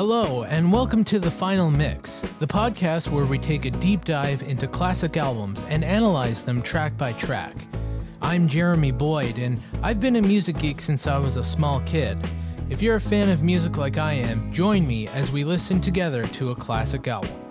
Hello, and welcome to The Final Mix, the podcast where we take a deep dive into classic albums and analyze them track by track. I'm Jeremy Boyd, and I've been a music geek since I was a small kid. If you're a fan of music like I am, join me as we listen together to a classic album.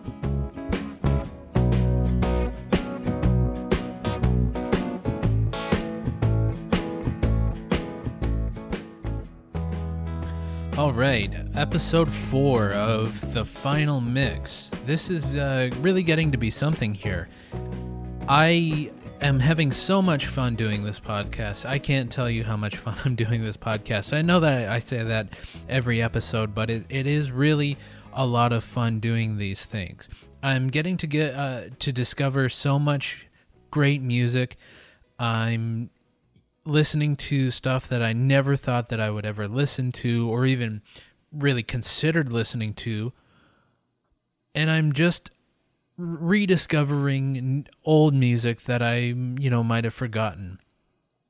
Right, episode four of the final mix. This is uh, really getting to be something here. I am having so much fun doing this podcast. I can't tell you how much fun I'm doing this podcast. I know that I say that every episode, but it, it is really a lot of fun doing these things. I'm getting to get uh, to discover so much great music. I'm listening to stuff that I never thought that I would ever listen to or even really considered listening to. And I'm just rediscovering old music that I, you know, might have forgotten.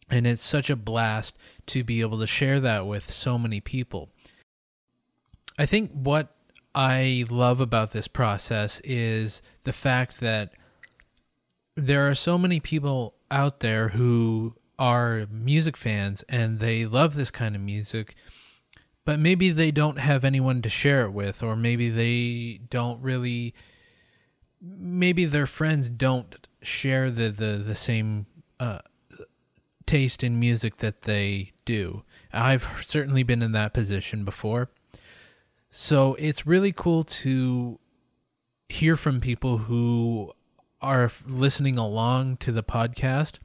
And it's such a blast to be able to share that with so many people. I think what I love about this process is the fact that there are so many people out there who are music fans and they love this kind of music, but maybe they don't have anyone to share it with, or maybe they don't really, maybe their friends don't share the the the same uh, taste in music that they do. I've certainly been in that position before. So it's really cool to hear from people who are listening along to the podcast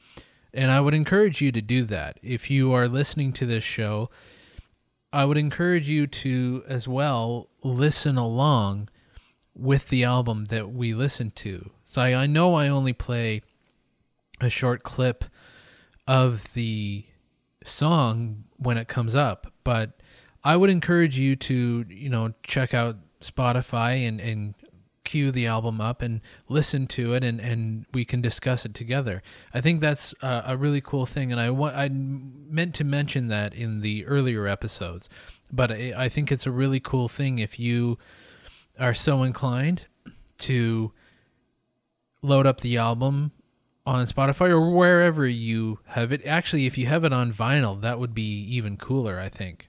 and I would encourage you to do that. If you are listening to this show, I would encourage you to as well listen along with the album that we listen to. So I, I know I only play a short clip of the song when it comes up, but I would encourage you to, you know, check out Spotify and, and cue the album up and listen to it and, and we can discuss it together. I think that's a, a really cool thing and I want I meant to mention that in the earlier episodes. But I, I think it's a really cool thing if you are so inclined to load up the album on Spotify or wherever you have it. Actually, if you have it on vinyl, that would be even cooler, I think.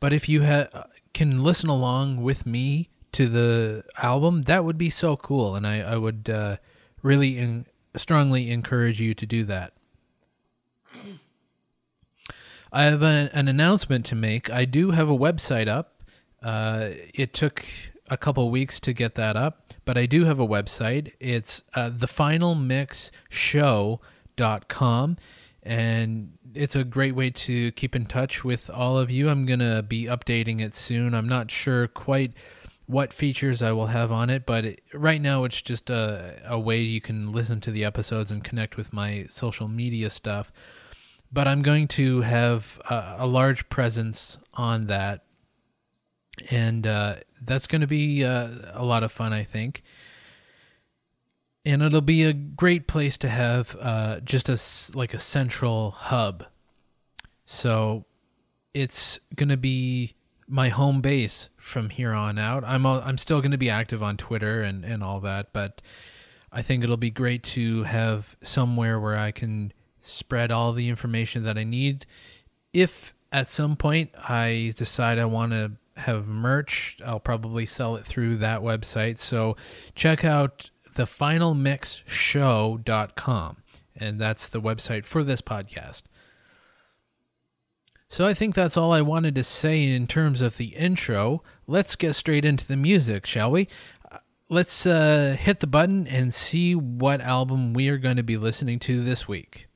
But if you ha- can listen along with me to the album, that would be so cool, and I I would uh, really in, strongly encourage you to do that. I have an, an, announcement to make. I do have a website up. Uh, it took a couple weeks to get that up, but I do have a website. It's uh, thefinalmixshow.com, and it's a great way to keep in touch with all of you. I'm going to be updating it soon. I'm not sure quite what features I will have on it, but it, right now it's just a, a way you can listen to the episodes and connect with my social media stuff. But I'm going to have a, a large presence on that, and uh, that's going to be uh, a lot of fun, I think. And it'll be a great place to have uh, just a like a central hub. So it's going to be my home base from here on out. I'm I'm still going to be active on Twitter and and all that, but I think it'll be great to have somewhere where I can spread all the information that I need. If at some point I decide I want to have merch, I'll probably sell it through that website. So check out thefinalmixshow.com and that's the website for this podcast. So I think that's all I wanted to say in terms of the intro. Let's get straight into the music, shall we? Let's uh, hit the button and see what album we are going to be listening to this week.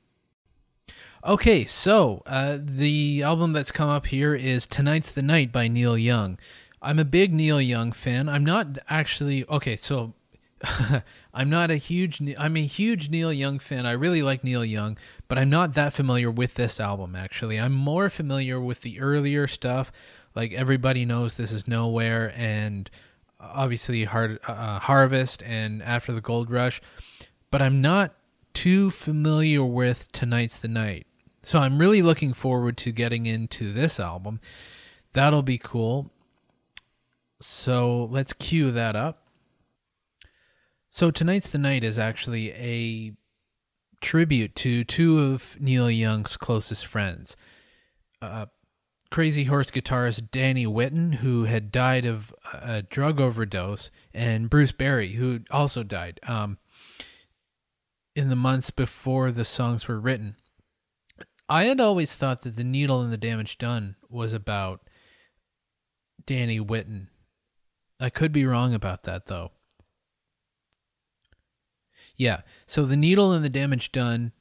Okay, so uh, the album that's come up here is Tonight's the Night by Neil Young. I'm a big Neil Young fan. I'm not actually okay. So I'm not a huge I'm a huge Neil Young fan. I really like Neil Young, but I'm not that familiar with this album actually. I'm more familiar with the earlier stuff, like everybody knows this is nowhere and obviously Hard, uh, Harvest and After the Gold Rush, but I'm not too familiar with Tonight's the Night. So I'm really looking forward to getting into this album. That'll be cool. So let's cue that up. So tonight's the night is actually a tribute to two of Neil Young's closest friends. Uh, Crazy Horse guitarist Danny Whitten, who had died of a drug overdose, and Bruce Berry, who also died um, in the months before the songs were written. I had always thought that The Needle and the Damage Done was about Danny Whitten. I could be wrong about that, though. Yeah, so The Needle and the Damage Done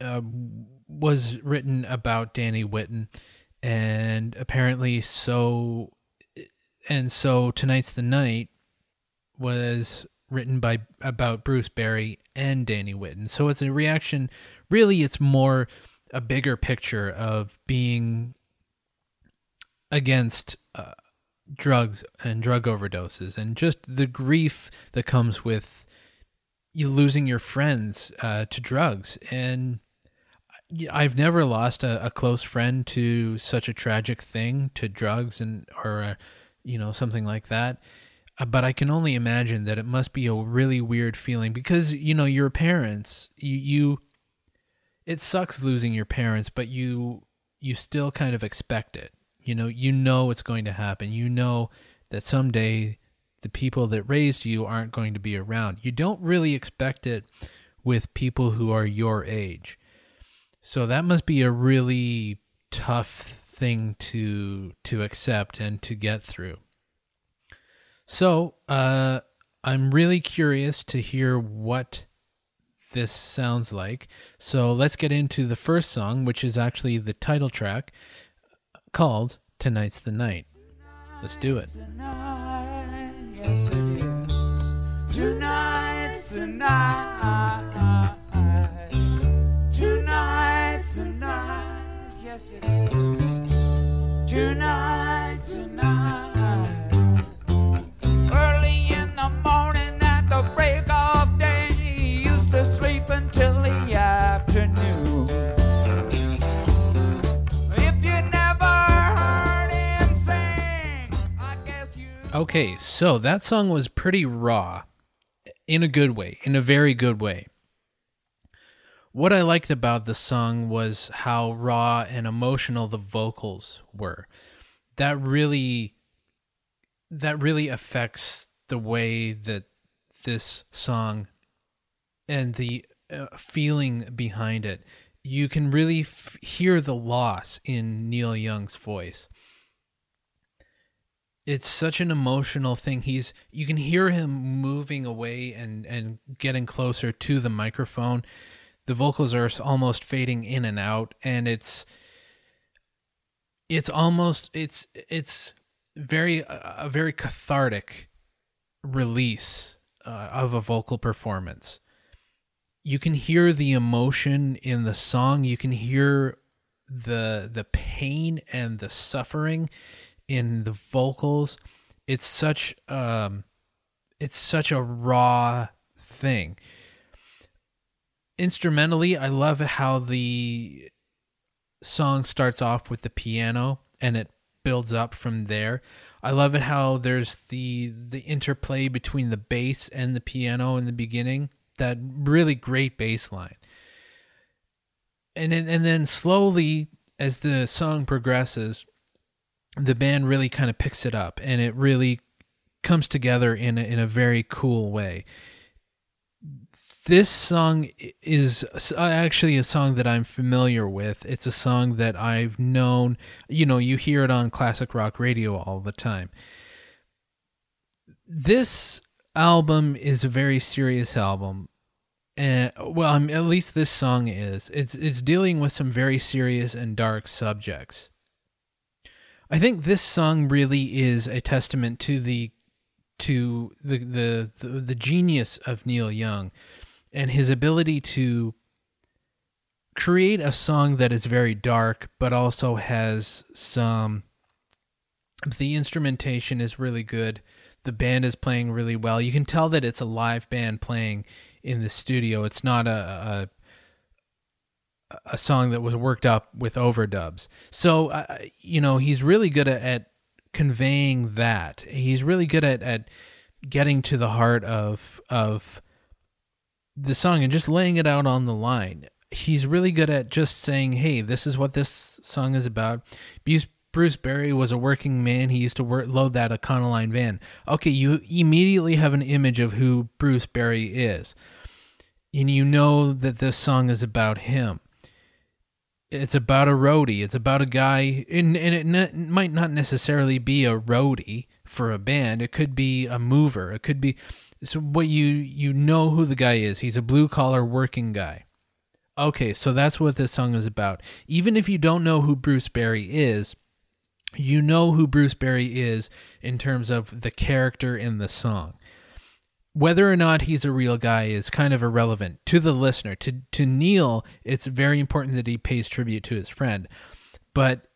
uh, was written about Danny Whitten and apparently so and so tonight's the night was written by about Bruce Berry and Danny Whitten. So it's a reaction really it's more a bigger picture of being against uh, drugs and drug overdoses and just the grief that comes with you losing your friends uh, to drugs and I've never lost a, a, close friend to such a tragic thing, to drugs and or uh, you know something like that. Uh, but I can only imagine that it must be a really weird feeling because you know your parents, you, you it sucks losing your parents, but you you still kind of expect it. You know, you know it's going to happen. You know that someday the people that raised you aren't going to be around. You don't really expect it with people who are your age so that must be a really tough thing to to accept and to get through. So, uh, I'm really curious to hear what this sounds like. So let's get into the first song, which is actually the title track called Tonight's the Night. Let's do it. Yes, it is. Tonight's the night. Tonight's the night, yes it is. Tonight, tonight. Okay, so that song was pretty raw in a good way, in a very good way what I liked about the song was how raw and emotional the vocals were. That really that really affects the way that this song and the uh, feeling behind it. You can really f- hear the loss in Neil Young's voice. It's such an emotional thing. He's you can hear him moving away and and getting closer to the microphone. The vocals are almost fading in and out and it's it's almost it's it's very a very cathartic release uh, of a vocal performance. You can hear the emotion in the song. You can hear the the pain and the suffering in the vocals it's such um it's such a raw thing instrumentally, I love how the song starts off with the piano and it builds up from there. I love it how there's the the interplay between the bass and the piano in the beginning. That really great bass line. And and then slowly as the song progresses, the band really kind of picks it up and it really comes together in a, in a very cool way this song is uh, actually a song that I'm familiar with. It's a song that I've known, you know, you hear it on classic rock radio all the time. This album is a very serious album. And well, um, at least this song is. It's it's dealing with some very serious and dark subjects. I think this song really is a testament to the to the the the, the genius of Neil Young and his ability to create a song that is very dark but also has some the instrumentation is really good. The band is playing really well. You can tell that it's a live band playing in the studio. It's not a a, a song that was worked up with overdubs so uh, you know he's really good at, at conveying that. He's really good at at getting to the heart of of the song and just laying it out on the line. He's really good at just saying, "Hey, this is what this song is about." Bruce, Bruce Berry was a working man. He used to work, load that Econoline van. Okay, you immediately have an image of who Bruce Berry is, and you know that this song is about him it's about a roadie. It's about a guy, and, and it ne- might not necessarily be a roadie for a band. It could be a mover. It could be so what you you know who the guy is. He's a blue collar working guy. Okay, so that's what this song is about. Even if you don't know who Bruce Berry is, you know who Bruce Berry is in terms of the character in the song whether or not he's a real guy is kind of irrelevant to the listener. To to Neil, it's very important that he pays tribute to his friend. But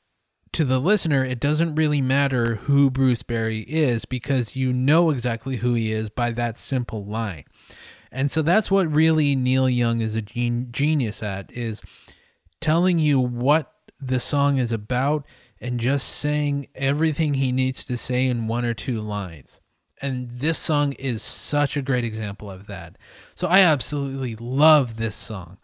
to the listener, it doesn't really matter who Bruce Berry is because you know exactly who he is by that simple line. And so that's what really Neil Young is a gen- genius at is telling you what the song is about and just saying everything he needs to say in one or two lines. And this song is such a great example of that. So I absolutely love this song.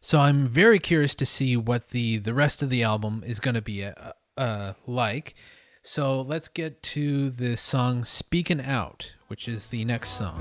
So I'm very curious to see what the the rest of the album is going to be uh, uh, like. So let's get to the song "Speaking Out," which is the next song.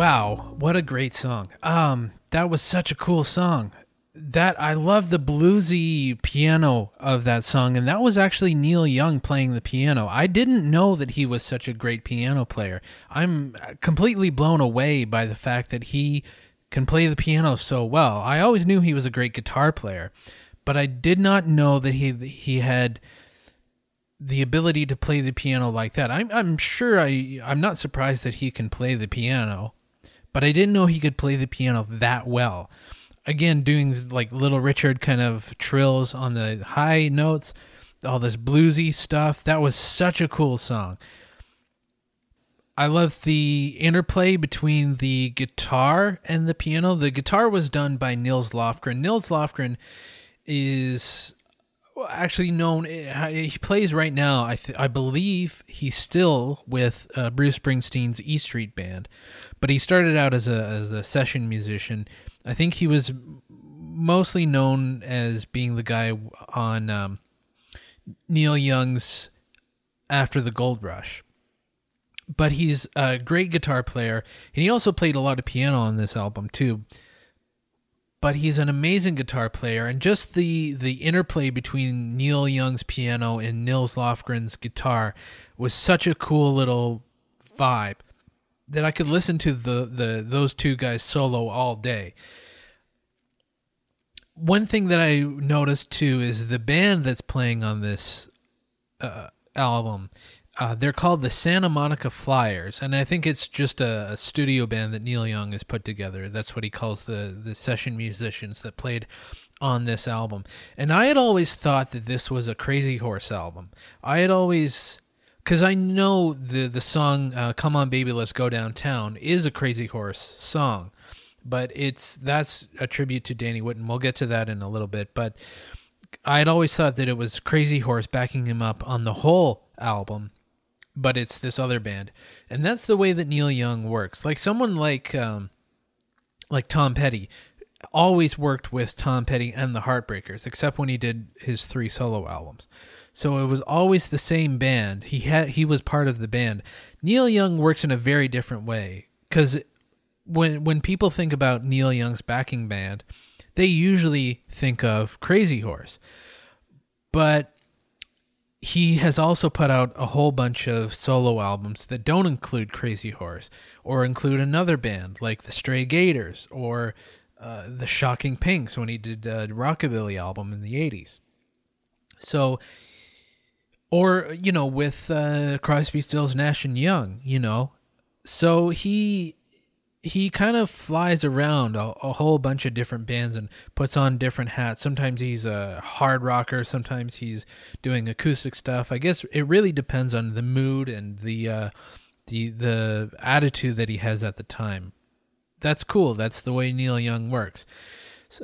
Wow, what a great song. Um that was such a cool song. That I love the bluesy piano of that song and that was actually Neil Young playing the piano. I didn't know that he was such a great piano player. I'm completely blown away by the fact that he can play the piano so well. I always knew he was a great guitar player, but I did not know that he he had the ability to play the piano like that. I'm I'm sure I I'm not surprised that he can play the piano but I didn't know he could play the piano that well. Again, doing like Little Richard kind of trills on the high notes, all this bluesy stuff. That was such a cool song. I love the interplay between the guitar and the piano. The guitar was done by Nils Lofgren. Nils Lofgren is actually known. He plays right now. I th- I believe he's still with uh, Bruce Springsteen's E Street Band, but he started out as a as a session musician. I think he was mostly known as being the guy on um, Neil Young's After the Gold Rush. But he's a great guitar player, and he also played a lot of piano on this album too. But he's an amazing guitar player, and just the the interplay between Neil Young's piano and Nils Lofgren's guitar was such a cool little vibe that I could listen to the, the those two guys solo all day. One thing that I noticed too is the band that's playing on this uh, album. Uh, they're called the Santa Monica Flyers, and I think it's just a, a, studio band that Neil Young has put together. That's what he calls the the session musicians that played on this album. And I had always thought that this was a Crazy Horse album. I had always because I know the the song uh, "Come On Baby Let's Go Downtown" is a Crazy Horse song, but it's that's a tribute to Danny Whitten. We'll get to that in a little bit, but I had always thought that it was Crazy Horse backing him up on the whole album, but it's this other band, and that's the way that Neil Young works. Like someone like um, like Tom Petty always worked with Tom Petty and the Heartbreakers, except when he did his three solo albums. So it was always the same band. He had he was part of the band. Neil Young works in a very different way cuz when when people think about Neil Young's backing band, they usually think of Crazy Horse. But he has also put out a whole bunch of solo albums that don't include Crazy Horse or include another band like the Stray Gators or uh, the Shocking Pinks when he did a rockabilly album in the 80s. So or you know with uh, Crosby, Stills, Nash and Young, you know. So he he kind of flies around a, a, whole bunch of different bands and puts on different hats. Sometimes he's a hard rocker, sometimes he's doing acoustic stuff. I guess it really depends on the mood and the uh, the the attitude that he has at the time. That's cool. That's the way Neil Young works.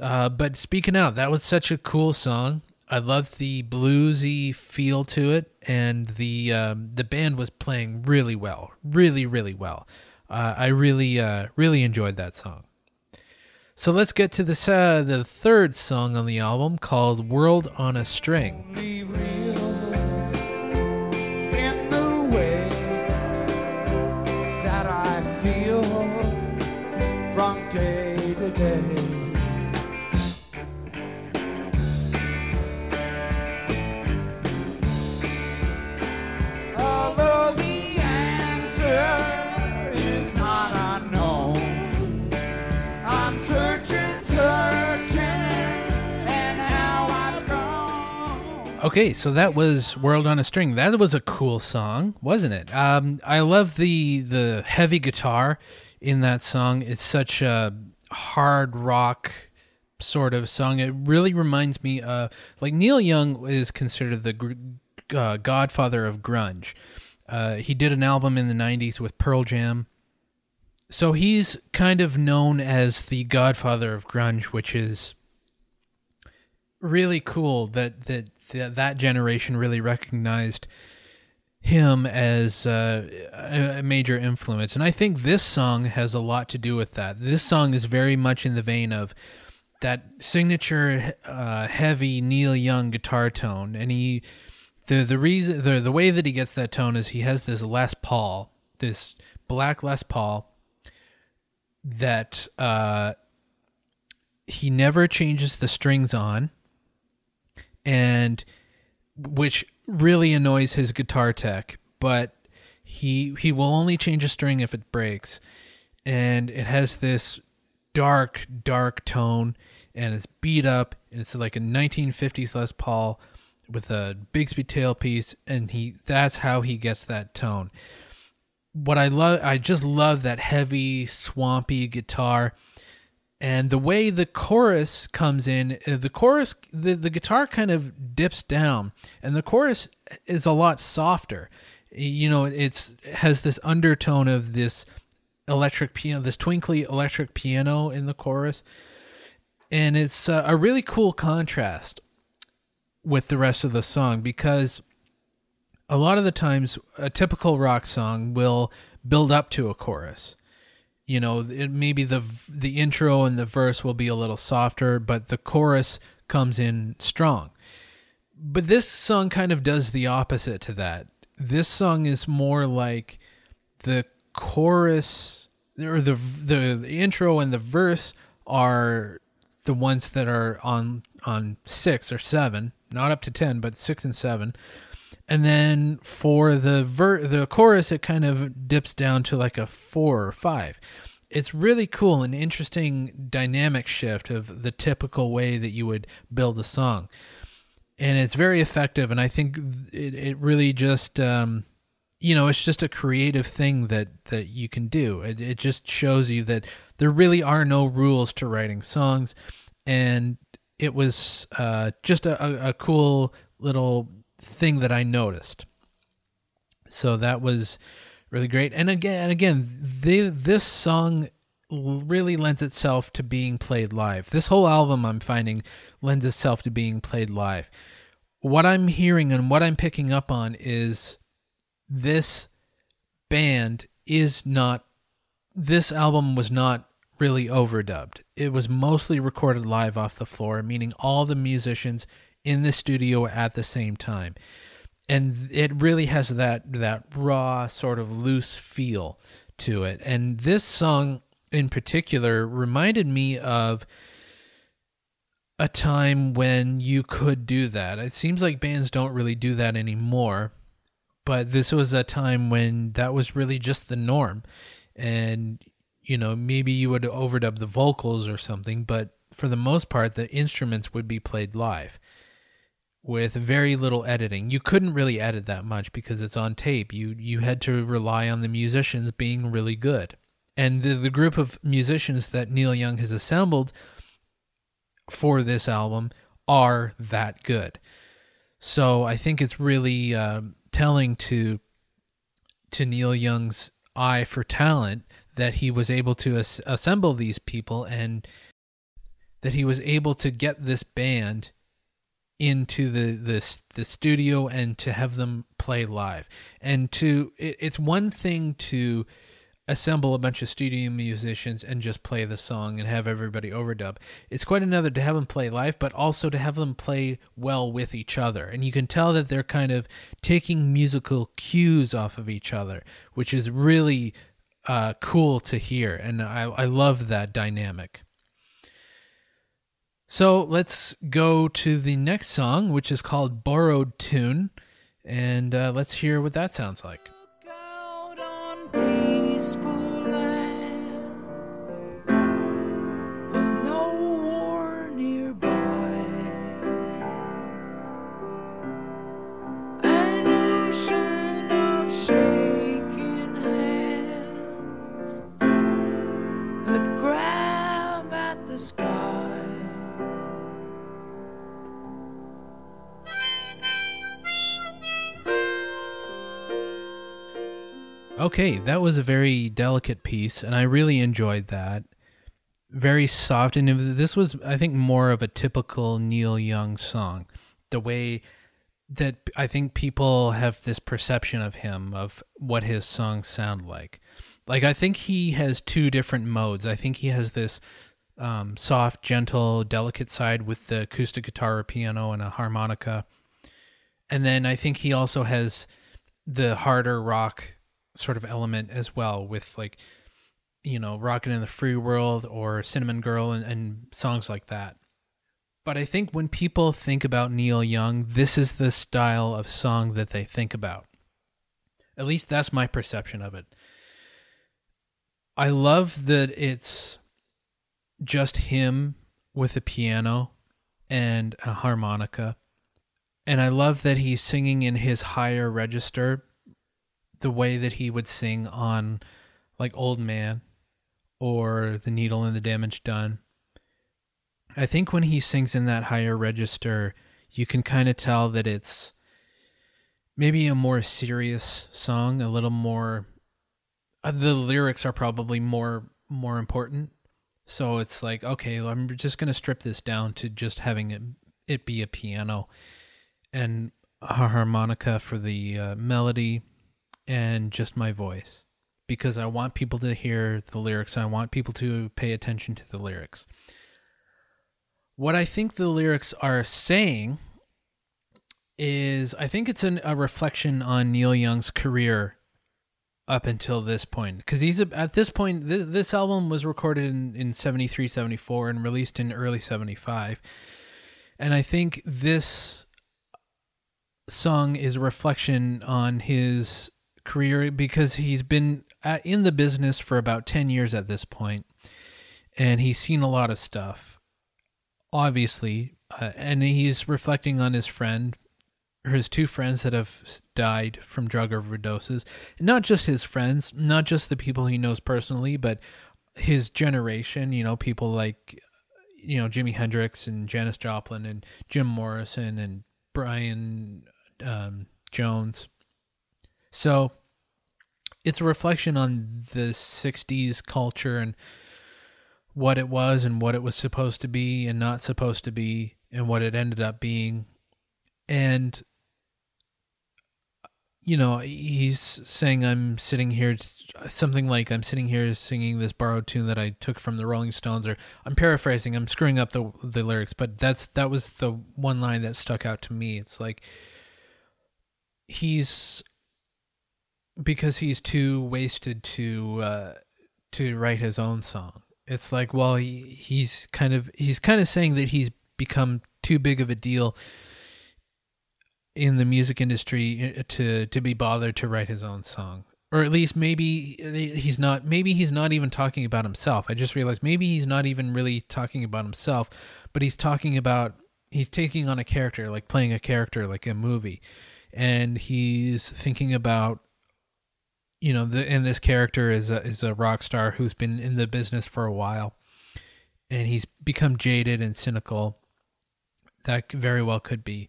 Uh, but speaking out, that was such a cool song. I loved the bluesy feel to it, and the um, the band was playing really well, really, really well. Uh, I really, uh, really enjoyed that song. So let's get to the uh, the third song on the album called "World on a String." Okay, so that was "World on a String." That was a cool song, wasn't it? Um, I love the the heavy guitar in that song. It's such a hard rock sort of song. It really reminds me of like Neil Young is considered the uh, godfather of grunge. Uh, he did an album in the '90s with Pearl Jam, so he's kind of known as the godfather of grunge, which is really cool that that th- that generation really recognized him as uh, a major influence. And I think this song has a lot to do with that. This song is very much in the vein of that signature uh, heavy Neil Young guitar tone. And he, the the reason the the way that he gets that tone is he has this Les Paul, this black Les Paul that uh, he never changes the strings on and which really annoys his guitar tech, but he he will only change a string if it breaks. And it has this dark, dark tone and it's beat up and it's like a 1950s Les Paul with a Bigsby tailpiece and he that's how he gets that tone. What I love I just love that heavy swampy guitar and the way the chorus comes in uh, the chorus the, the guitar kind of dips down and the chorus is a lot softer. You know it's it has this undertone of this electric piano this twinkly electric piano in the chorus. And it's uh, a really cool contrast with the rest of the song because a lot of the times a typical rock song will build up to a chorus you know it, maybe the the intro and the verse will be a little softer but the chorus comes in strong. But this song kind of does the opposite to that. This song is more like the chorus or the the, the intro and the verse are the ones that are on on 6 or 7 not up to 10 but 6 and 7 and then for the ver- the chorus it kind of dips down to like a 4 or 5 it's really cool and interesting dynamic shift of the typical way that you would build a song. And it's very effective and i think it, it really just um, you know it's just a creative thing that that you can do. It, it just shows you that there really are no rules to writing songs. And it was uh, just a, a, a cool little thing that I noticed. So that was really great. And again, again, the, this song really lends itself to being played live. This whole album I'm finding lends itself to being played live. What I'm hearing and what I'm picking up on is this band is not this album was not really overdubbed. It was mostly recorded live off the floor, meaning all the musicians in the studio at the same time. And it really has that that raw sort of loose feel to it. And this song in particular reminded me of a time when you could do that. It seems like bands don't really do that anymore, but this was a time when that was really just the norm. And you know, maybe you would overdub the vocals or something, but for the most part the instruments would be played live with very little editing. You couldn't really edit that much because it's on tape. You you had to rely on the musicians being really good. And the, the group of musicians that Neil Young has assembled for this album are that good. So I think it's really uh, telling to to Neil Young's eye for talent that he was able to as- assemble these people and that he was able to get this band into the the the studio and to have them play live. And to it, it's one thing to assemble a bunch of studio musicians and just play the song and have everybody overdub. It's quite another to have them play live but also to have them play well with each other. And you can tell that they're kind of taking musical cues off of each other which is really uh, cool to hear. And I, I love that dynamic so let's go to the next song, which is called Borrowed Tune, and uh, let's hear what that sounds like. Okay, that was a very delicate piece, and I really enjoyed that. Very soft, and this was, I think, more of a typical Neil Young song. The way that I think people have this perception of him, of what his songs sound like. Like, I think he has two different modes. I think he has this um, soft, gentle, delicate side with the acoustic guitar or piano and a harmonica. And then I think he also has the harder rock sort of element as well with like you know rockin' in the free world or cinnamon girl and, and songs like that. But i think when people think about neil young this is the style of song that they think about. At least that's my perception of it. I love that it's just him with a piano and a harmonica. And i love that he's singing in his higher register the way that he would sing on like Old Man or The Needle and the Damage Done. I think when he sings in that higher register, you can kind of tell that it's maybe a more serious song, a little more uh, the lyrics are probably more more important. So it's like, okay, I'm just going to strip this down to just having it it be a piano and a harmonica for the uh, melody and just my voice because I want people to hear the lyrics. and I want people to pay attention to the lyrics. What I think the lyrics are saying is I think it's an, a reflection on Neil Young's career up until this point because he's at this point th- this album was recorded in, in 73 74 and released in early 75 and i think this song is a reflection on his career because he's been at, in the business for about 10 years at this point and he's seen a lot of stuff obviously uh, and he's reflecting on his friend his two friends that have died from drug overdoses. Not just his friends not just the people he knows personally but his generation you know people like you know Jimi Hendrix and Janis Joplin and Jim Morrison and Brian um, Jones so it's a reflection on the 60s culture and what it was and what it was supposed to be and not supposed to be and what it ended up being. And you know, he's saying I'm sitting here something like I'm sitting here singing this borrowed tune that I took from the Rolling Stones or I'm paraphrasing, I'm screwing up the the lyrics, but that's that was the one line that stuck out to me. It's like he's because he's too wasted to uh, to write his own song. It's like, well, he, he's kind of he's kind of saying that he's become too big of a deal in the music industry uh, to to be bothered to write his own song. Or at least maybe he's not maybe he's not even talking about himself. I just realized maybe he's not even really talking about himself but he's talking about he's taking on a character, like playing a character, like a movie, and he's thinking about you know, the, and this character is a, is a rock star who's been in the business for a while, and he's become jaded and cynical. That very well could be.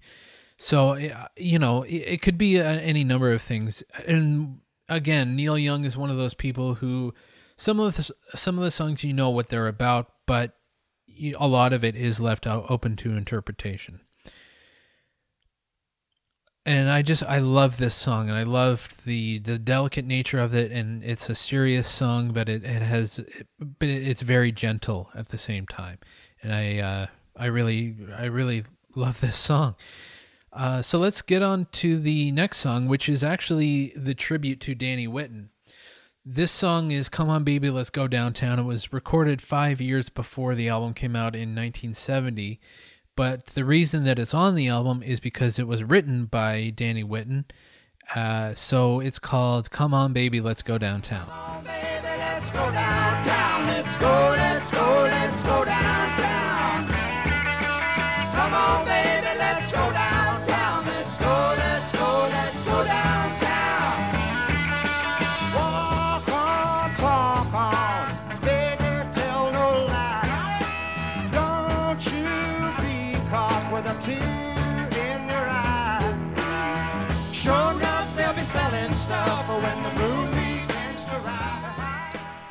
So uh, you know, it, it could be a, any number of things. And again, Neil Young is one of those people who some of the some of the songs you know what they're about, but a lot of it is left open to interpretation and I just I love this song, and I loved the the delicate nature of it, and it's a serious song, but it, it has, but it's very gentle at the same time, and I uh, I really I really love this song. Uh, so let's get on to the next song, which is actually the tribute to Danny Whitten. This song is "Come On Baby, Let's Go Downtown." It was recorded five years before the album came out in 1970 but the reason that it's on the album is because it was written by Danny Whitten. Uh, so it's called "Come On, Baby, Let's Go Downtown." Come on, baby, let's go downtown.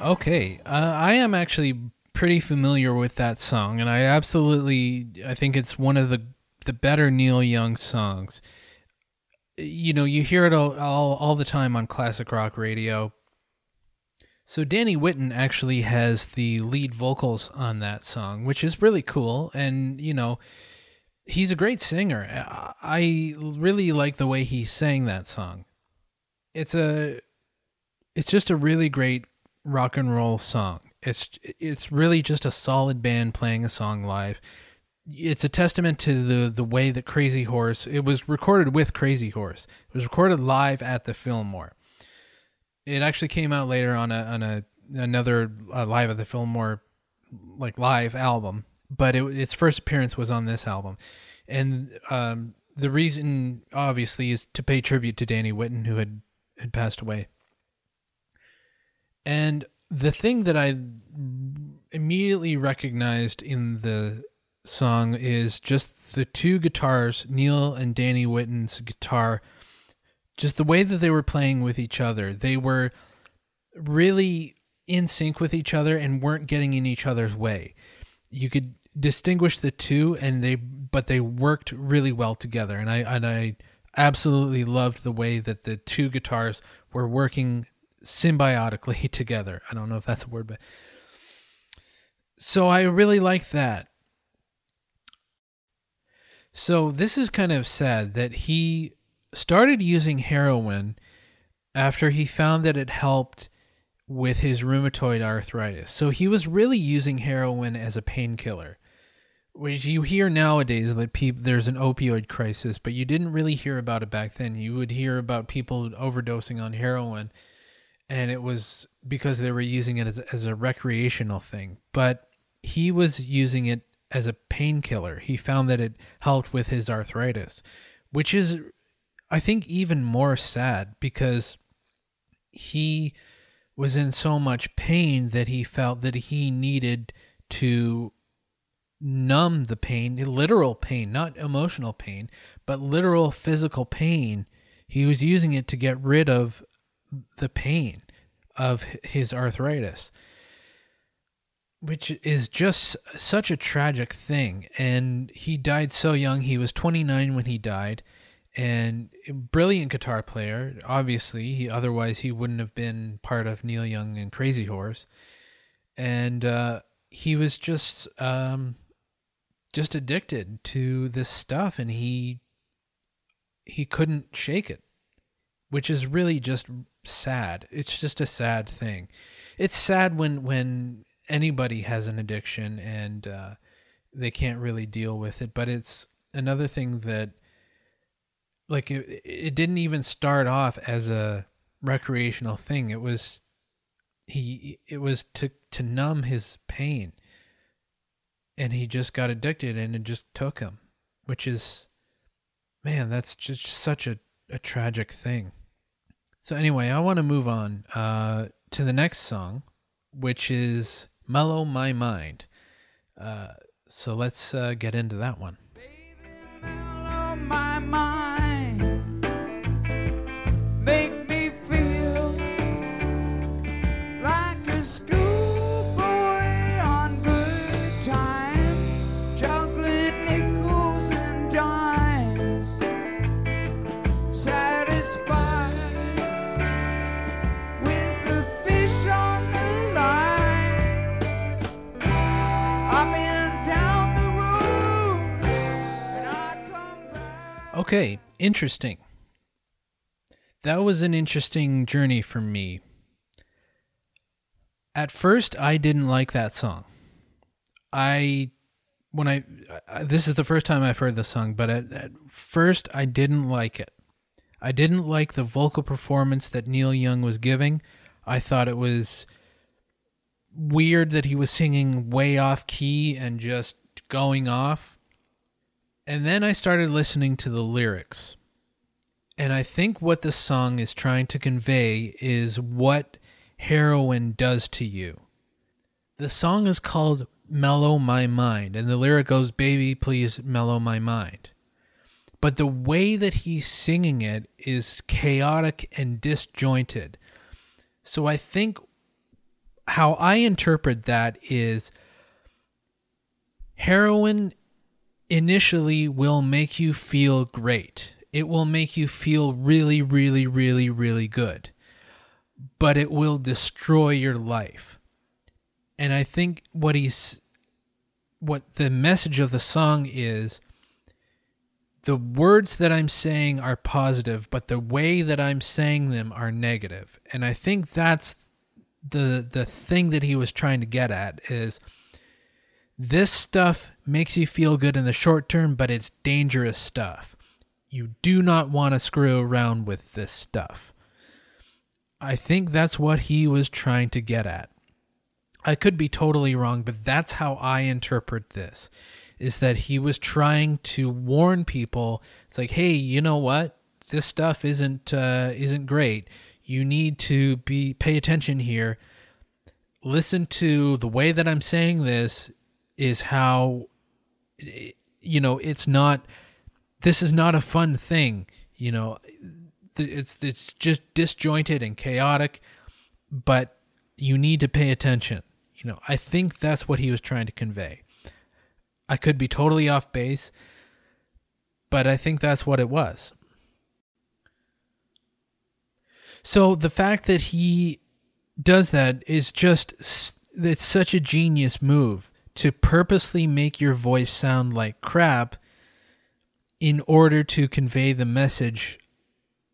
Okay, uh, I am actually pretty familiar with that song, and I absolutely I think it's one of the the better Neil Young songs. You know, you hear it all all, all the time on classic rock radio. So Danny Whitten actually has the lead vocals on that song, which is really cool. And you know, he's a great singer. I really like the way he sang that song. It's a it's just a really great rock and roll song. It's it's really just a solid band playing a song live. It's a testament to the the way that Crazy Horse. It was recorded with Crazy Horse. It was recorded live at the Fillmore. It actually came out later on a on a another uh, live at the Fillmore like live album but it, its first appearance was on this album, and um, the reason obviously is to pay tribute to Danny Whitten, who had had passed away. And the thing that I immediately recognized in the song is just the two guitars, Neil and Danny Whitten's guitar, just the way that they were playing with each other. They were really in sync with each other and weren't getting in each other's way you could distinguish the two and they but they worked really well together and I and I absolutely loved the way that the two guitars were working symbiotically together. I don't know if that's a word but so I really like that. So this is kind of sad that he started using heroin after he found that it helped with his rheumatoid arthritis. So he was really using heroin as a painkiller. Which you hear nowadays that people there's an opioid crisis, but you didn't really hear about it back then. You would hear about people overdosing on heroin, and it was because they were using it as, as a recreational thing. But he was using it as a painkiller. He found that it helped with his arthritis, which is, I think, even more sad because he was in so much pain that he felt that he needed to numb the pain, literal pain, not emotional pain, but literal physical pain. He was using it to get rid of the pain of his arthritis, which is just such a tragic thing. And he died so young. He was 29 when he died and brilliant guitar player. Obviously, he, otherwise he wouldn't have been part of Neil Young and Crazy Horse. And uh, he was just um, just addicted to this stuff, and he he couldn't shake it, which is really just sad. It's just a sad thing. It's sad when when anybody has an addiction and uh, they can't really deal with it. But it's another thing that like it, it didn't even start off as a recreational thing. It was he it was to to numb his pain. And he just got addicted and it just took him. which is, man, that's just such a, a tragic thing. So, anyway, I want to move on uh, to the next song, which is Mellow My Mind. Uh, so, let's uh, get into that one. Baby, Okay, interesting. That was an interesting journey for me. At first, I didn't like that song. I, when I, this is the first time I've heard the song, but at, at first, I didn't like it. I didn't like the vocal performance that Neil Young was giving. I thought it was weird that he was singing way off key and just going off and then I started listening to the lyrics. And I think what the song is trying to convey is what heroin does to you. The song is called Mellow My Mind, and the lyric goes, Baby, please mellow my mind. But the way that he's singing it is chaotic and disjointed. So I think how I interpret that is heroin initially will make you feel great. It will make you feel really, really, really, really good. But it will destroy your life. And I think what he's what the message of the song is the words that I'm saying are positive, but the way that I'm saying them are negative. And I think that's the the thing that he was trying to get at is this stuff makes you feel good in the short term, but it's dangerous stuff. You do not want to screw around with this stuff. I think that's what he was trying to get at. I could be totally wrong, but that's how I interpret this. Is that he was trying to warn people. It's like, hey, you know what? This stuff isn't uh, isn't great. You need to be pay attention here. Listen to the way that I'm saying this is how you know it's not this is not a fun thing you know. It's it's just disjointed and chaotic but you need to pay attention. You know i think that's what he was trying to convey. I could be totally off base but i think that's what it was. So the fact that he does that is just it's such a genius move to purposely make your voice sound like crap in order to convey the message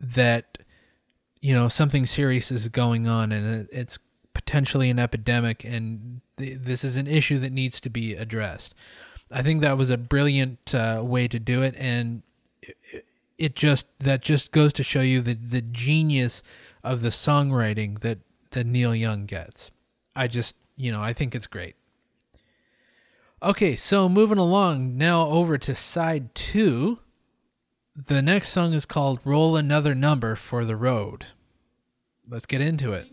that you know something serious is going on and it's potentially an epidemic and th- this is an issue that needs to be addressed. I think that was a brilliant uh, way to do it and it, it just that just goes to show you the the genius of the songwriting that that Neil Young gets. I just, you know, I think it's great. Okay, so moving along now over to side two. The next song is called Roll Another Number for the Road. Let's get into it.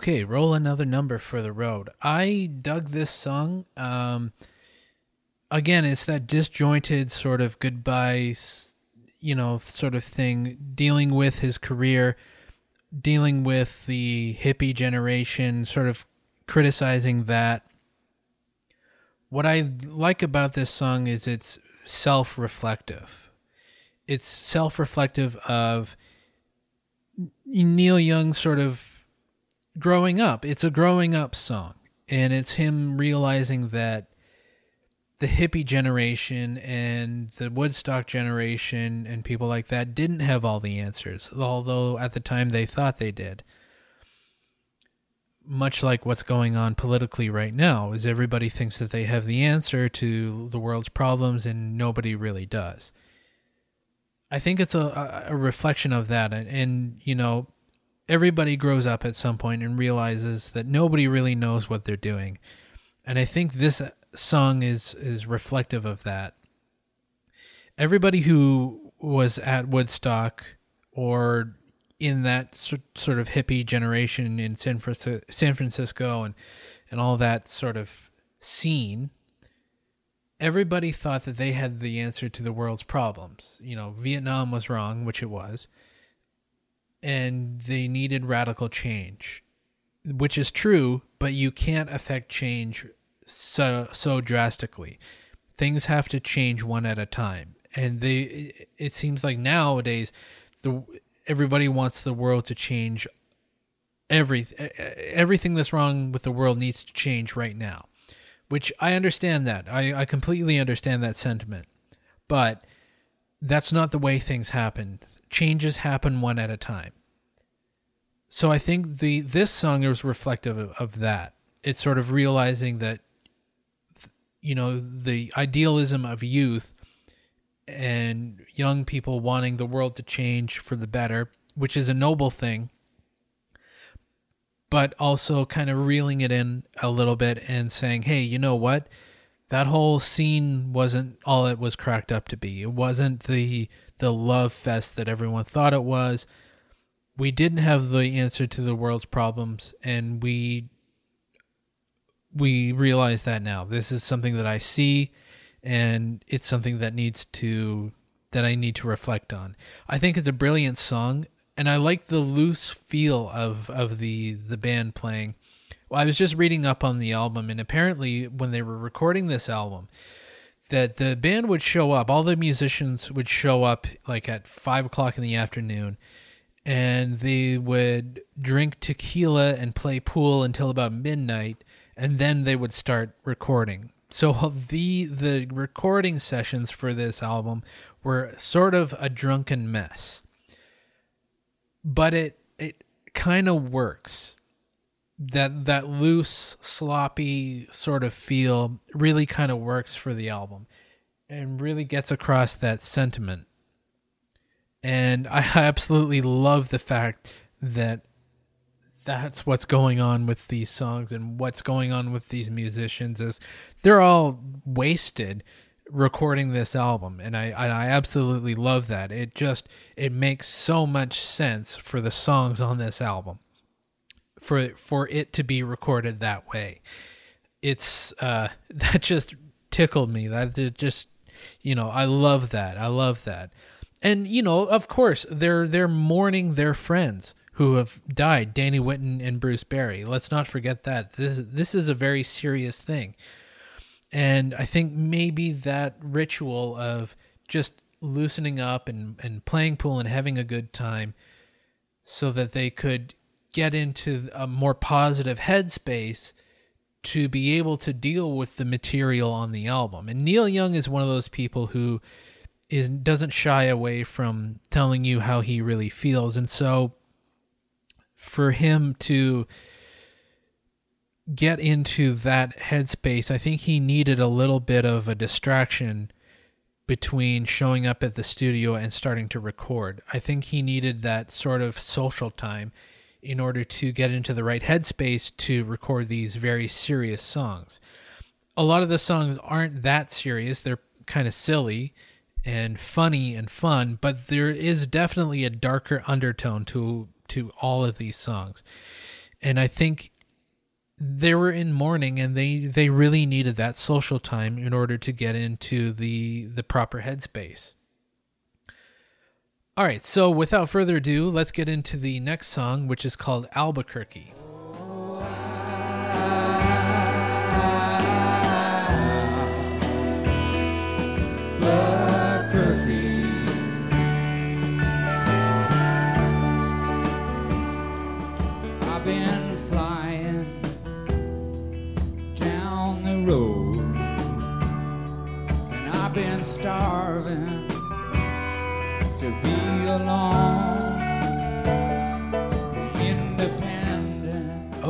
Okay, roll another number for the road. I dug this song. Um, again, it's that disjointed sort of goodbye, you know, sort of thing, dealing with his career, dealing with the hippie generation, sort of criticizing that. What I like about this song is it's self reflective. It's self reflective of Neil Young sort of growing up. It's a growing up song. And it's him realizing that the hippie generation and the Woodstock generation and people like that didn't have all the answers, although at the time they thought they did. Much like what's going on politically right now, is everybody thinks that they have the answer to the world's problems and nobody really does. I think it's a, a reflection of that. And, and, you know, everybody grows up at some point and realizes that nobody really knows what they're doing. And I think this song is is reflective of that. Everybody who was at Woodstock or in that sort of hippie generation in San Francisco, and and all that sort of scene, everybody thought that they had the answer to the world's problems. You know, Vietnam was wrong, which it was, and they needed radical change, which is true, but you can't affect change so so drastically. Things have to change one at a time, and they. It seems like nowadays, the everybody wants the world to change. Every everything that's wrong with the world needs to change right now, which I understand that. I I completely understand that sentiment, but that's not the way things happen. Changes happen one at a time. So I think the this song is reflective of, of that. It's sort of realizing that you know the idealism of youth and young people wanting the world to change for the better, which is a noble thing, but also kind of reeling it in a little bit and saying, hey, you know what? That whole scene wasn't all it was cracked up to be. It wasn't the the love fest that everyone thought it was. We didn't have the answer to the world's problems and we we realize that now. This is something that I see and it's something that needs to that I need to reflect on. I think it's a brilliant song and I like the loose feel of of the the band playing. Well, I was just reading up on the album and apparently when they were recording this album that the band would show up, all the musicians would show up like at five o'clock in the afternoon and they would drink tequila and play pool until about midnight and then they would start recording. So the the recording sessions for this album were sort of a drunken mess. But it it kind of works. That that loose, sloppy sort of feel really kind of works for the album and really gets across that sentiment. And I absolutely love the fact that that's what's going on with these songs and what's going on with these musicians is they're all wasted recording this album and I and I absolutely love that. It just it makes so much sense for the songs on this album. For for it to be recorded that way. It's uh that just tickled me. That just you know, I love that. I love that. And you know, of course, they're they're mourning their friends who have died, Danny Whitten and Bruce Berry. Let's not forget that. This this is a very serious thing. And I think maybe that ritual of just loosening up and, and playing pool and having a good time so that they could get into a more positive headspace to be able to deal with the material on the album. And Neil Young is one of those people who is doesn't shy away from telling you how he really feels. And so for him to get into that headspace, I think he needed a little bit of a distraction between showing up at the studio and starting to record. I think he needed that sort of social time in order to get into the right headspace to record these very serious songs. A lot of the songs aren't that serious, they're kind of silly and funny and fun, but there is definitely a darker undertone to to all of these songs. And I think they were in mourning and they they really needed that social time in order to get into the the proper headspace. All right, so without further ado, let's get into the next song, which is called Albuquerque. starving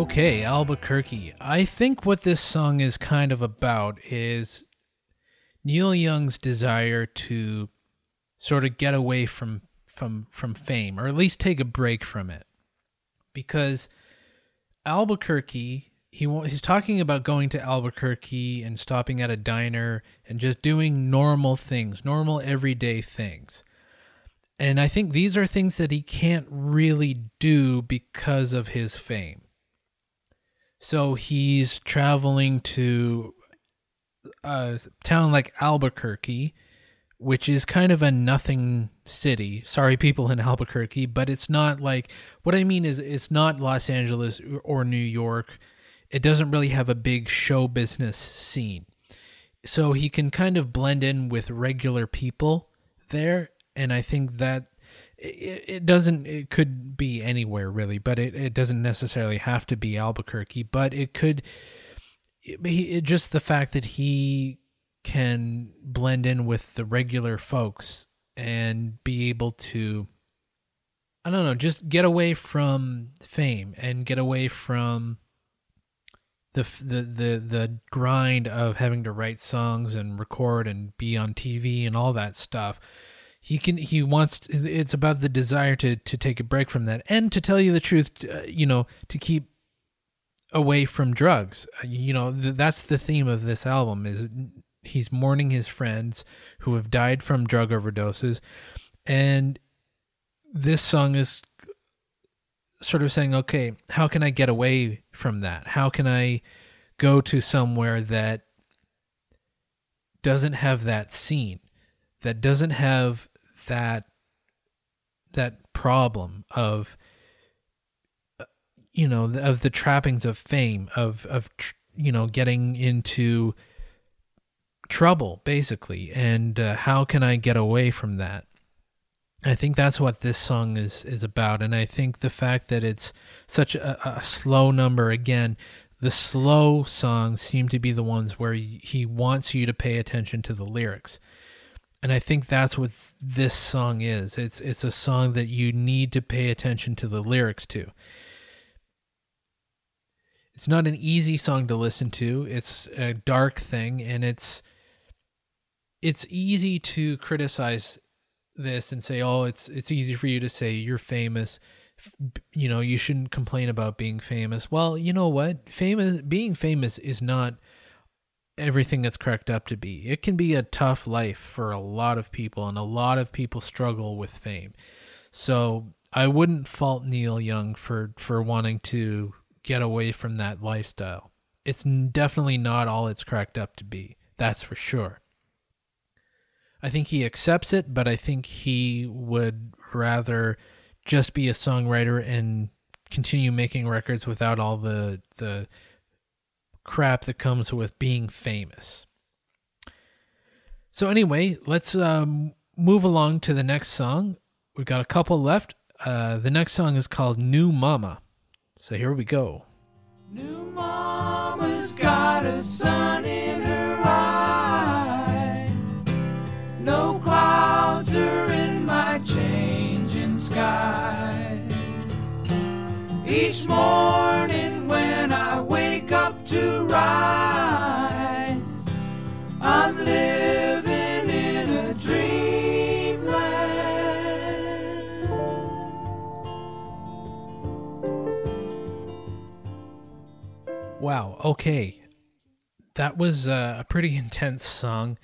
Okay, Albuquerque. I think what this song is kind of about is Neil Young's desire to sort of get away from from from fame or at least take a break from it. Because Albuquerque, he he's talking about going to Albuquerque and stopping at a diner and just doing normal things, normal everyday things. And I think these are things that he can't really do because of his fame. So he's traveling to a town like Albuquerque, which is kind of a nothing city. Sorry, people in Albuquerque, but it's not like what I mean is it's not Los Angeles or New York. It doesn't really have a big show business scene. So he can kind of blend in with regular people there. And I think that it, it doesn't, it could be anywhere really, but it, it doesn't necessarily have to be Albuquerque, but it could, it, it, just the fact that he can blend in with the regular folks and be able to I don't know, just get away from fame and get away from the the the the grind of having to write songs and record and be on TV and all that stuff. He can he wants it's about the desire to to take a break from that and to tell you the truth, uh, you know, to keep away from drugs. Uh, you know, th- that's the theme of this album is he's mourning his friends who have died from drug overdoses and this song is sort of saying okay how can i get away from that how can i go to somewhere that doesn't have that scene that doesn't have that that problem of you know of the trappings of fame of of you know getting into trouble basically. And uh, how can i get away from that? I think that's what this song is is about. And i think the fact that it's such a, a slow number again the slow songs seem to be the ones where he wants you to pay attention to the lyrics and i think that's what this song is it's it's a song that you need to pay attention to the lyrics to it's not an easy song to listen to it's a dark thing and it's it's easy to criticize this and say, "Oh, it's it's easy for you to say you're famous." You know, you shouldn't complain about being famous. Well, you know what? Famous being famous is not everything that's cracked up to be. It can be a tough life for a lot of people and a lot of people struggle with fame. So, I wouldn't fault Neil Young for for wanting to get away from that lifestyle. It's definitely not all it's cracked up to be. That's for sure. I think he accepts it, but I think he would rather just be a songwriter and continue making records without all the the crap that comes with being famous. So anyway, let's um, move along to the next song. We've got a couple left. Uh, the next song is called "New Mama." So here we go. New mama's got a sun in her eye. No clouds are in my changing sky. Each morning to rise, I'm living in a dreamland. Wow. Okay. That was uh, a pretty intense song.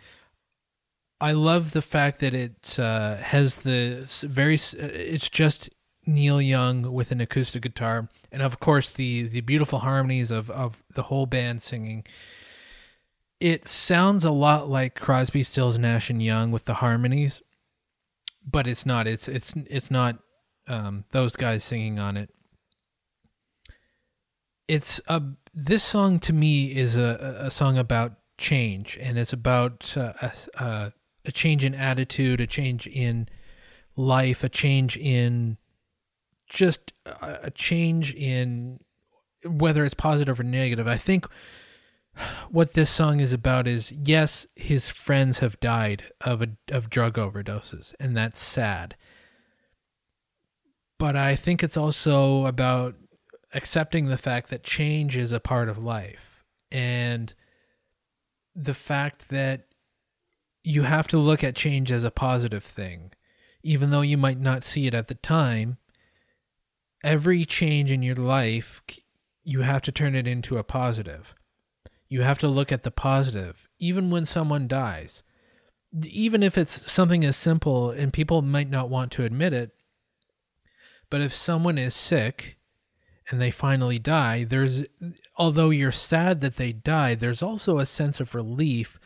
I love the fact that it uh, has the very. It's just Neil Young with an acoustic guitar, and of course the the beautiful harmonies of of the whole band singing. It sounds a lot like Crosby, Stills, Nash and Young with the harmonies, but it's not. It's it's it's not um, those guys singing on it. It's a this song to me is a a song about change, and it's about uh, a, a a change in attitude, a change in life, a change in just a change in whether it's positive or negative. I think what this song is about is yes, his friends have died of a, of drug overdoses, and that's sad. But I think it's also about accepting the fact that change is a part of life and the fact that you have to look at change as a positive thing even though you might not see it at the time every change in your life you have to turn it into a positive you have to look at the positive even when someone dies even if it's something as simple and people might not want to admit it but if someone is sick and they finally die, there's although you're sad that they died, there's also a sense of relief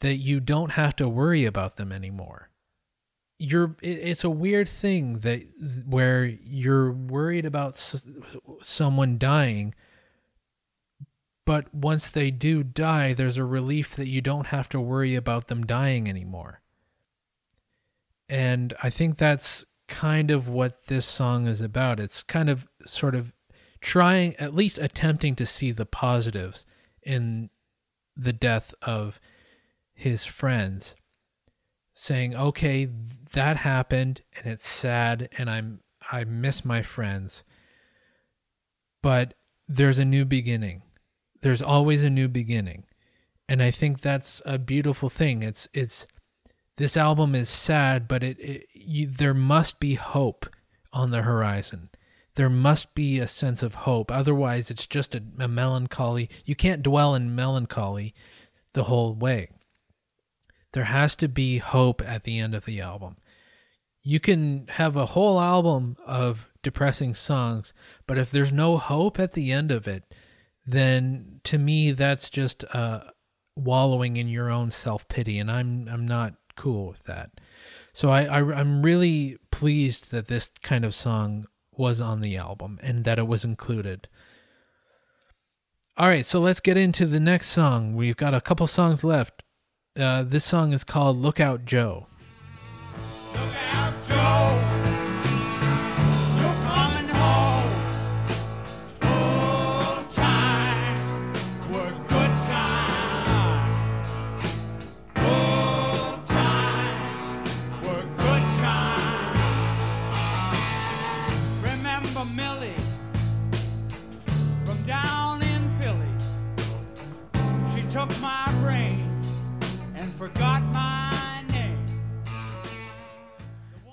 that you don't have to worry about them anymore. You're it's a weird thing that where you're worried about someone dying but once they do die, there's a relief that you don't have to worry about them dying anymore. And I think that's kind of what this song is about. It's kind of sort of trying, at least attempting to see the positives in the death of his friends, saying, "Okay, that happened, and it's sad, and I'm I miss my friends, but there's a new beginning. There's always a new beginning." And I think that's a beautiful thing. It's it's this album is sad, but it, it you, there must be hope on the horizon there must be a sense of hope. Otherwise, it's just a, a melancholy. You can't dwell in melancholy the whole way. There has to be hope at the end of the album. You can have a whole album of depressing songs, but if there's no hope at the end of it, then to me that's just uh, wallowing in your own self pity, and I'm I'm not cool with that. So I, I I'm really pleased that this kind of song was on the album and that it was included. All right, so let's get into the next song. We've got a couple songs left. Uh, this song is called Lookout Joe.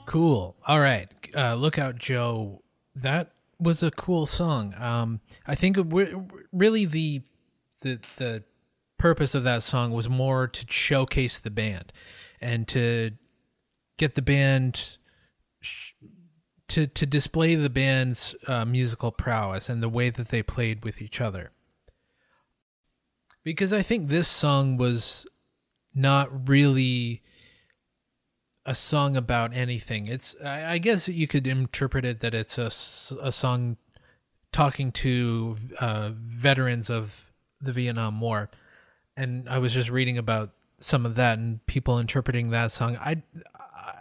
Cool. All right. Uh, Look out, Joe. That was a cool song. Um, I think really the the the purpose of that song was more to showcase the band and to get the band to to display the band's uh, musical prowess and the way that they played with each other. Because I think this song was not really a song about anything. It's I, I guess you could interpret it that it's a, a song talking to uh, veterans of the Vietnam War, and I was just reading about some of that and people interpreting that song. I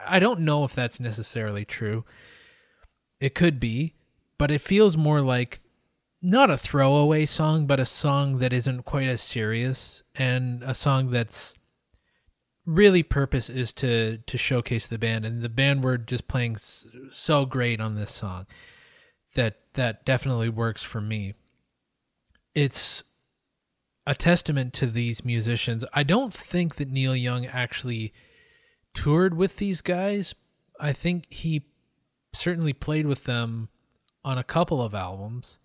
I don't know if that's necessarily true. It could be, but it feels more like not a throwaway song, but a song that isn't quite as serious and a song that's really purpose is to to showcase the band and the band were just playing so great on this song. That that definitely works for me. It's a testament to these musicians. I don't think that neil young actually toured with these guys. I think he certainly played with them on a couple of albums.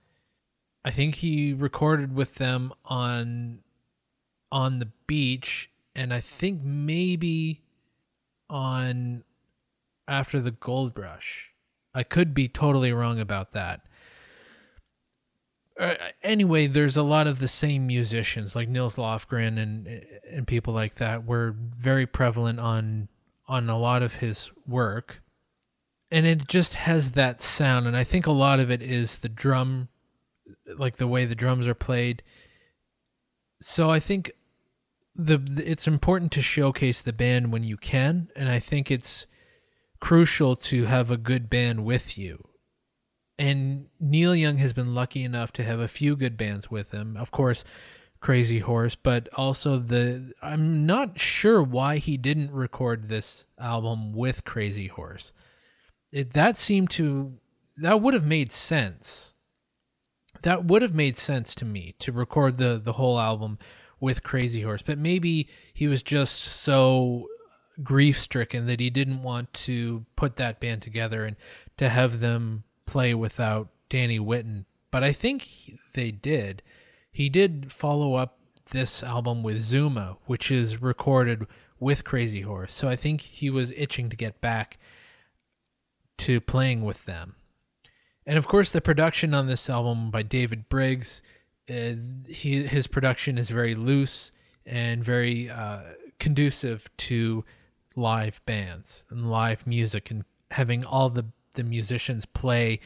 I think he recorded with them on on the beach and I think maybe on after the gold rush. I could be totally wrong about that. Uh, anyway, there's a lot of the same musicians like Nils Lofgren and and people like that were very prevalent on on a lot of his work. And it just has that sound and I think a lot of it is the drum like the way the drums are played. So I think the, it's important to showcase the band when you can, and I think it's crucial to have a good band with you. And Neil Young has been lucky enough to have a few good bands with him. Of course, Crazy Horse, but also the I'm not sure why he didn't record this album with Crazy Horse. It, that seemed to that would have made sense. That would have made sense to me to record the the whole album with Crazy Horse, but maybe he was just so grief stricken that he didn't want to put that band together and to have them play without Danny Whitten. But I think they did. He did follow up this album with Zuma, which is recorded with Crazy Horse. So I think he was itching to get back to playing with them. And of course, the production on this album by David Briggs, uh, he, his production is very loose and very uh, conducive to live bands and live music and having all the, the musicians play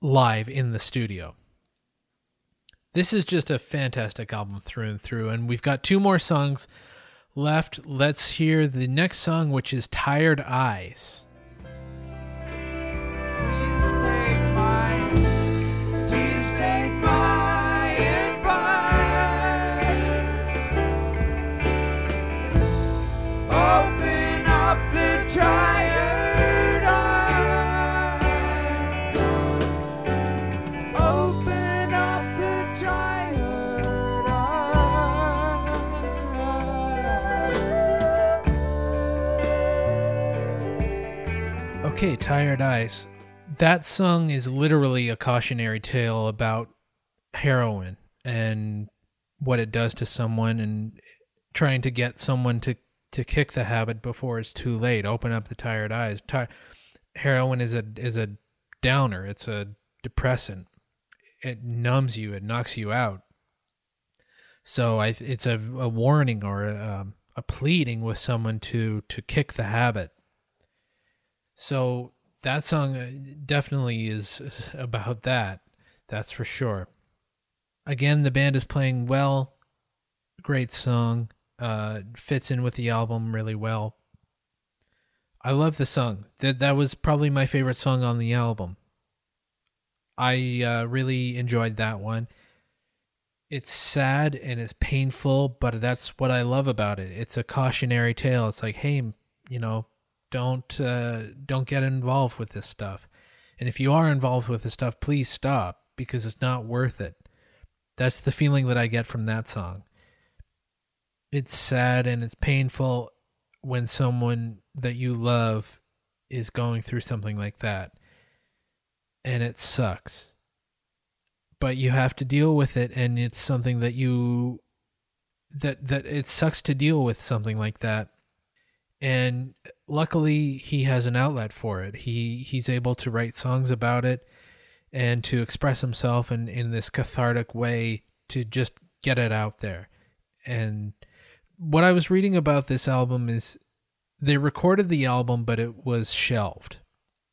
live in the studio. This is just a fantastic album through and through, and we've got two more songs left. Let's hear the next song, which is Tired Eyes. Okay, Tired Eyes. That song is literally a cautionary tale about heroin and what it does to someone and trying to get someone to, to kick the habit before it's too late. Open up the tired eyes. Heroin is a is a downer. It's a depressant. It numbs you. It knocks you out. So I, it's a, a warning or a, um, a pleading with someone to to kick the habit. So that song uh, definitely is about that. That's for sure. Again, the band is playing well. Great song. Uh, fits in with the album really well. I love the song. That that was probably my favorite song on the album. I uh, really enjoyed that one. It's sad and it's painful, but that's what I love about it. It's a cautionary tale. It's like, hey, you know, don't uh, don't get involved with this stuff. And if you are involved with this stuff, please stop because it's not worth it. That's the feeling that I get from that song. It's sad and it's painful when someone that you love is going through something like that. And it sucks. But you have to deal with it and it's something that you that that it sucks to deal with something like that. And luckily he has an outlet for it. He he's able to write songs about it and to express himself in, in this cathartic way to just get it out there. And what I was reading about this album is they recorded the album, but it was shelved.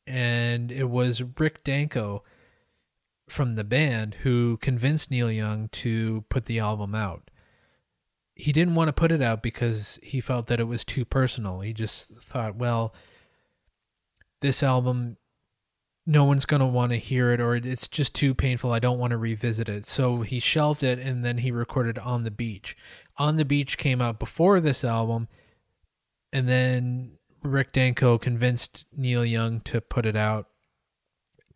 And it was Rick Danko from the band who convinced Neil Young to put the album out. He didn't want to put it out because he felt that it was too personal. He just thought, well, this album no one's going to want to hear it or it's just too painful. I don't want to revisit it. So he shelved it and then he recorded On the Beach. On the Beach came out before this album and then Rick Danko convinced Neil Young to put it out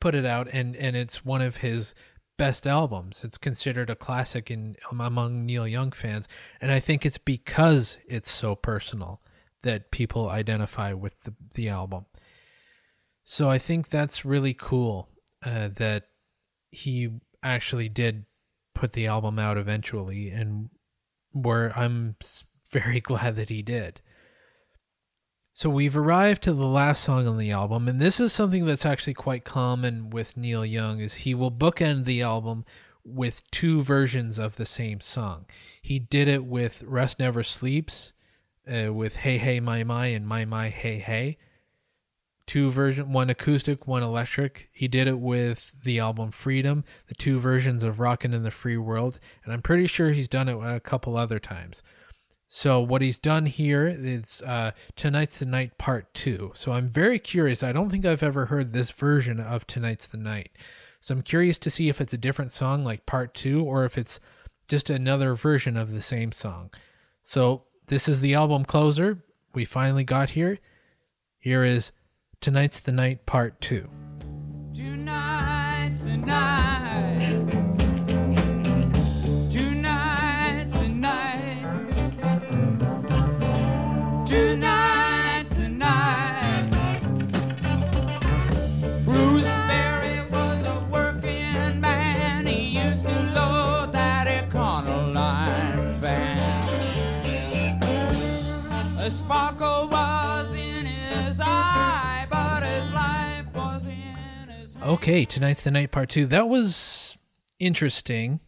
put it out and and it's one of his best albums. It's considered a classic in among Neil Young fans and I think it's because it's so personal that people identify with the the album. So I think that's really cool uh, that he actually did put the album out eventually, and where I'm very glad that he did. So we've arrived to the last song on the album, and this is something that's actually quite common with Neil Young is he will bookend the album with two versions of the same song. He did it with Rust Never Sleeps, uh, with Hey Hey My My and My My Hey Hey two version one acoustic one electric he did it with the album freedom the two versions of rockin' in the free world and i'm pretty sure he's done it a couple other times so what he's done here is uh, tonight's the night part two so i'm very curious i don't think i've ever heard this version of tonight's the night so i'm curious to see if it's a different song like part two or if it's just another version of the same song. So this is the album closer. We finally got here. Here is Tonight's the Night Part 2. Tonight's the night. Tonight's the night. Tonight's the night. Bruce was a working man. He used to load that Econoline van. A sparkle Okay, tonight's the night part two. That was interesting.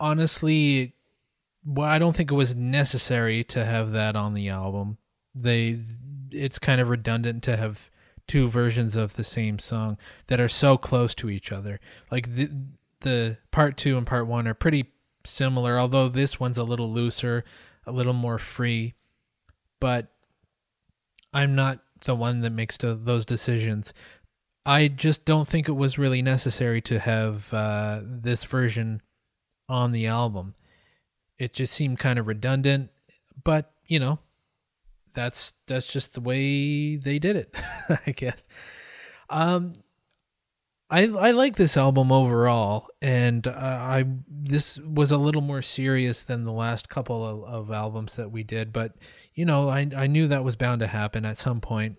Honestly, well, I don't think it was necessary to have that on the album. They, it's kind of redundant to have two versions of the same song that are so close to each other. Like the the part two and part one are pretty similar, although this one's a little looser, a little more free. But I'm not the one that makes those decisions. I just don't think it was really necessary to have uh, this version on the album. It just seemed kind of redundant, but you know, that's that's just the way they did it, I guess. Um, I I like this album overall, and uh, I this was a little more serious than the last couple of, of albums that we did, but you know, I I knew that was bound to happen at some point.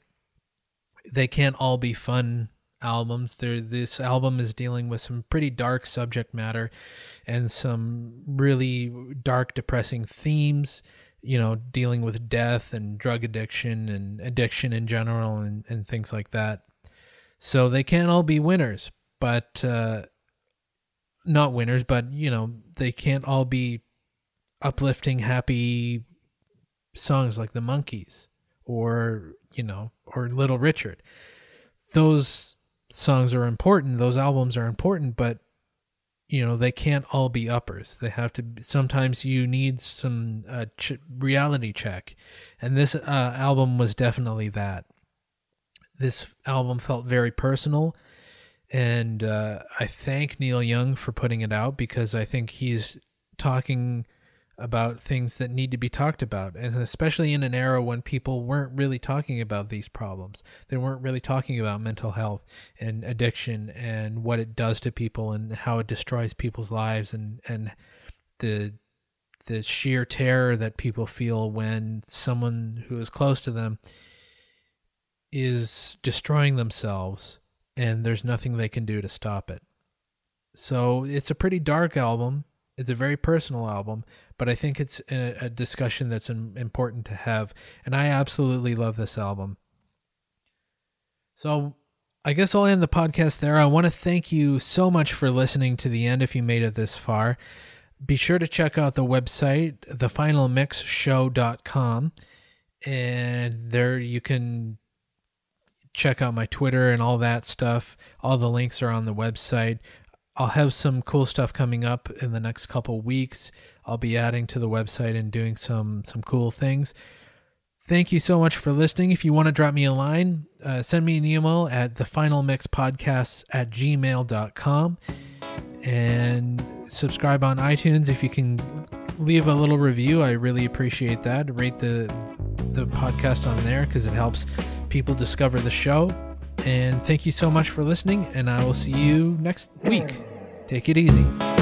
They can't all be fun albums. There, this album is dealing with some pretty dark subject matter, and some really dark, depressing themes. You know, dealing with death and drug addiction and addiction in general, and and things like that. So they can't all be winners, but uh, not winners, but you know they can't all be uplifting, happy songs like the Monkees or you know or Little Richard. Those songs are important. Those albums are important, but you know they can't all be uppers. They have to. Be, sometimes you need some uh, ch- reality check, and this uh, album was definitely that this album felt very personal and uh, i thank neil young for putting it out because i think he's talking about things that need to be talked about and especially in an era when people weren't really talking about these problems they weren't really talking about mental health and addiction and what it does to people and how it destroys people's lives and and the the sheer terror that people feel when someone who is close to them is destroying themselves and there's nothing they can do to stop it. So it's a pretty dark album. It's a very personal album, but I think it's a, a discussion that's im- important to have. And I absolutely love this album. So I guess I'll end the podcast there. I want to thank you so much for listening to the end if you made it this far. Be sure to check out the website, thefinalmixshow.com. And there you can check out my Twitter and all that stuff. All the links are on the website. I'll have some cool stuff coming up in the next couple weeks. I'll be adding to the website and doing some some cool things. Thank you so much for listening. If you want to drop me a line, uh, send me an email at thefinalmixpodcast at gmail.com and subscribe on iTunes if you can leave a little review. I really appreciate that. Rate the the podcast on there because it helps people discover the show. And thank you so much for listening, and I will see you next week. Take it easy.